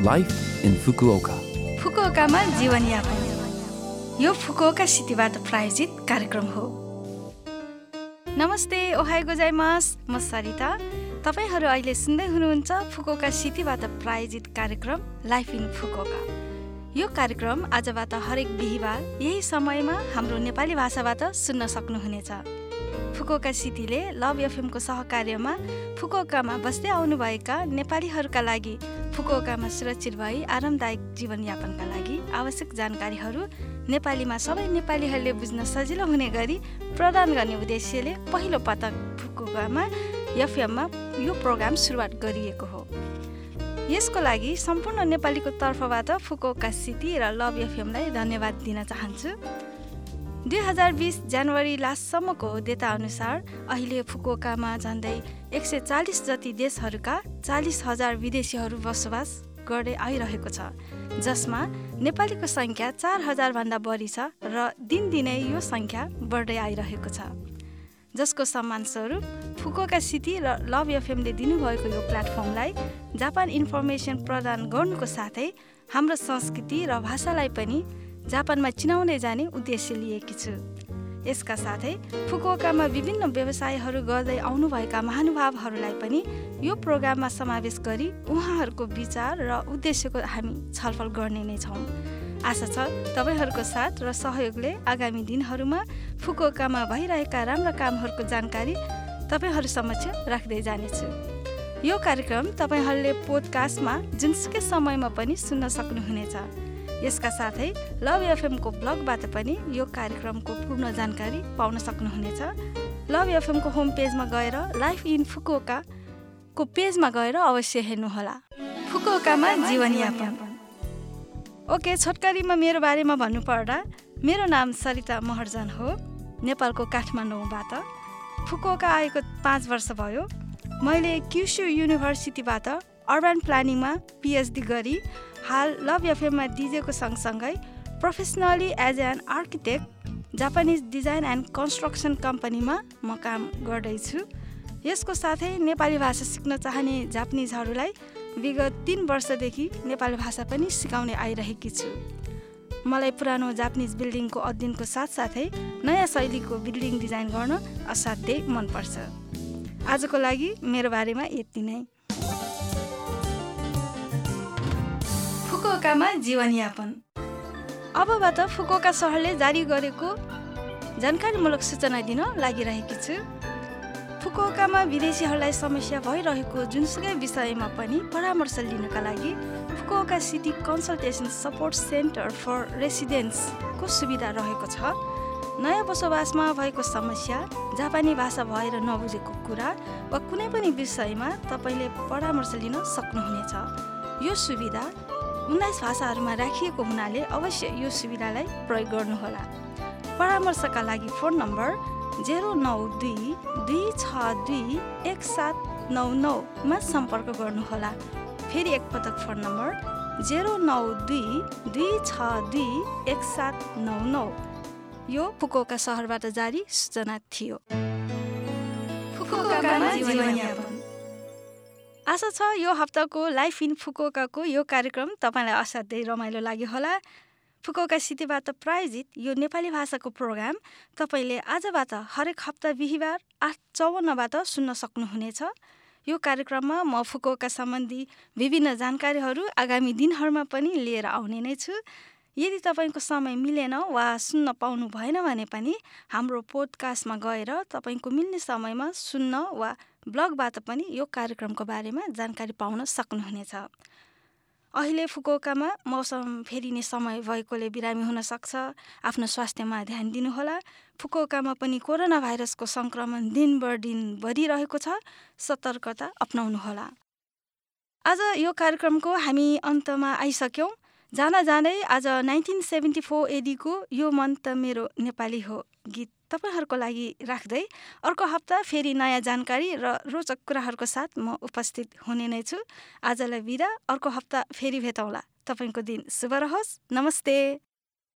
Life in Fukuoka. फुकुओकामा जीवनयापन यो Fukuoka सिटीबाट प्रायोजित कार्यक्रम हो नमस्ते ओहाई गोजाइमास म सरिता तपाईँहरू अहिले सुन्दै हुनुहुन्छ फुकुओका सिटीबाट प्रायोजित कार्यक्रम लाइफ इन फुकुओका यो कार्यक्रम आजबाट हरेक बिहिबार यही समयमा हाम्रो नेपाली भाषाबाट सुन्न सक्नुहुनेछ फुकुओका सिटीले लभ एफएमको सहकार्यमा फुकुओकामा बस्दै आउनुभएका नेपालीहरूका लागि फुकुओकामा सुरक्षित भई आरामदायक जीवनयापनका लागि आवश्यक जानकारीहरू नेपालीमा सबै नेपालीहरूले बुझ्न सजिलो हुने गरी प्रदान गर्ने उद्देश्यले पहिलो पटक फुकुओकामा एफएममा यो प्रोग्राम सुरुवात गरिएको हो। यसको लागि सम्पूर्ण नेपालीको तर्फबाट फुकुओका सिटी र लभ एफएमलाई धन्यवाद दिन चाहन्छु। दुई हजार बिस जनवरी लास्टसम्मको डेटा अनुसार अहिले फुकुओकामा झन्डै एक सय चालिस जति देशहरूका चालिस हजार विदेशीहरू बसोबास गर्दै आइरहेको छ जसमा नेपालीको सङ्ख्या चार हजारभन्दा बढी छ र दिनदिनै यो सङ्ख्या बढ्दै आइरहेको छ। जसको सम्मान स्वरूप फुकुओका सिटी र लभ एफएमले दिनुभएको यो प्लेटफर्मलाई जापान इन्फर्मेसन प्रदान गर्नुको साथै हाम्रो संस्कृति र भाषालाई पनि जापानमा चिनाउँदै जाने उद्देश्य लिएकी छु। यसका साथै फुकुओकामा विभिन्न व्यवसायहरू गर्दै आउनुभएका महानुभावहरूलाई पनि यो प्रोग्राममा समावेश गरी उहाँहरूको विचार र उद्देश्यको हामी छलफल गर्ने नै छौँ। आशा छ तपाईँहरूको साथ र सहयोगले आगामी दिनहरूमा फुकुओकामा भइरहेका राम्रा कामहरूको जानकारी तपाईँहरू समक्ष राख्दै जानेछु। यो कार्यक्रम तपाईँहरूले पोडकास्टमा जुनसुकै समयमा पनि सुन्न सक्नुहुनेछ। यसका साथै लभ एफएमको ब्लगबाट पनि यो कार्यक्रमको पूर्ण जानकारी पाउन सक्नुहुनेछ। लभ एफएमको होम पेजमा गएर लाइफ इन फुकुओकाको पेजमा गएर अवश्य हेर्नुहोला। फुकुओकामा जीवनयापन ओके छोटकरीमा मेरो बारेमा भन्नुपर्दा मेरो नाम सरिता महर्जन हो नेपालको काठमाडौँबाट। फुकुओका आएको पाँच वर्ष भयो। मैले क्युसु युनिभर्सिटीबाट अर्बन प्लानिङमा पिएचडी गरी हाल लभ एफएममा डिजेको सँगसँगै professionally as an architect Japanese design and construction कम्पनीमा म काम गर्दैछु। यसको साथै नेपाली भाषा सिक्न चाहने जापानिजहरूलाई विगत तिन वर्षदेखि नेपाली भाषा पनि सिकाउने आइरहेकी छु। मलाई पुरानो जापानिज बिल्डिङको अध्ययनको साथसाथै नयाँ शैलीको बिल्डिङ डिजाइन गर्न असाध्यै मनपर्छ। आजको लागि मेरो बारेमा यति नै। फुकुओकामा जीवनयापन। अबबाट फुकुओका सहरले जारी गरेको जानकारीमूलक सूचना दिन लागिरहेकी छु। फुकुओकामा विदेशीहरूलाई समस्या भइरहेको जुनसुकै विषयमा पनि परामर्श लिनका लागि Fukuoka city consultation support centre for रेसिडेन्ट्सको सुविधा रहेको छ। नयाँ बसोबासमा भएको समस्या जापानी भाषा भएर नबुझेको कुरा वा कुनै पनि विषयमा तपाईँले परामर्श लिन सक्नुहुनेछ। यो सुविधा उन्नाइस भाषाहरूमा राखिएको हुनाले अवश्य यो सुविधालाई प्रयोग गर्नुहोला। परामर्शका लागि फोन नम्बर जेरो नौ दुई दुई छ दुई एक सात नौ नौमा सम्पर्क गर्नुहोला। फेरि एकपटक फोन नम्बर जेरो नौ दुई दुई छ दुई एक सात नौ नौ। यो फुकोका सहरबाट जारी सूचना थियो। आशा छ यो हप्ताको लाइफ इन फुकोकाको यो कार्यक्रम तपाईँलाई असाध्यै रमाइलो लाग्यो होला। फुकोका सिटीबाट प्रायोजित यो नेपाली भाषाको प्रोग्राम तपाईँले आजबाट हरेक हप्ता बिहिबार आठ चौवन्नबाट सुन्न सक्नुहुनेछ। यो कार्यक्रममा म फुकोका सम्बन्धी विभिन्न जानकारीहरू आगामी दिनहरूमा पनि लिएर आउने नै छु। यदि तपाईँको समय मिलेन वा सुन्न पाउनु भएन भने पनि हाम्रो पोडकास्टमा गएर तपाईँको मिल्ने समयमा सुन्न वा ब्लगबाट पनि यो कार्यक्रमको बारेमा जानकारी पाउन सक्नुहुनेछ। अहिले फुकुओकामा मौसम फेरिने समय भएकोले बिरामी हुन सक्छ। आफ्नो स्वास्थ्यमा ध्यान दिनुहोला। फुकुओकामा पनि कोरोना भाइरसको सङ्क्रमण दिन दिन बढिरहेको छ। सतर्कता अप्नाउनुहोला। आज यो कार्यक्रमको हामी अन्तमा आइसक्यौँ। जाँदा जाँदै आज नाइन्टिन सेभेन्टी फोर एडीको यो मन त मेरो नेपाली हो। गीत तपाईँहरूको लागि राख्दै अर्को हप्ता फेरि नयाँ जानकारी र रोचक कुराहरूको साथ म उपस्थित हुने नै छु। आजलाई बिदा। अर्को हप्ता फेरि भेटौँला। तपाईँको दिन शुभ रहोस्। नमस्ते।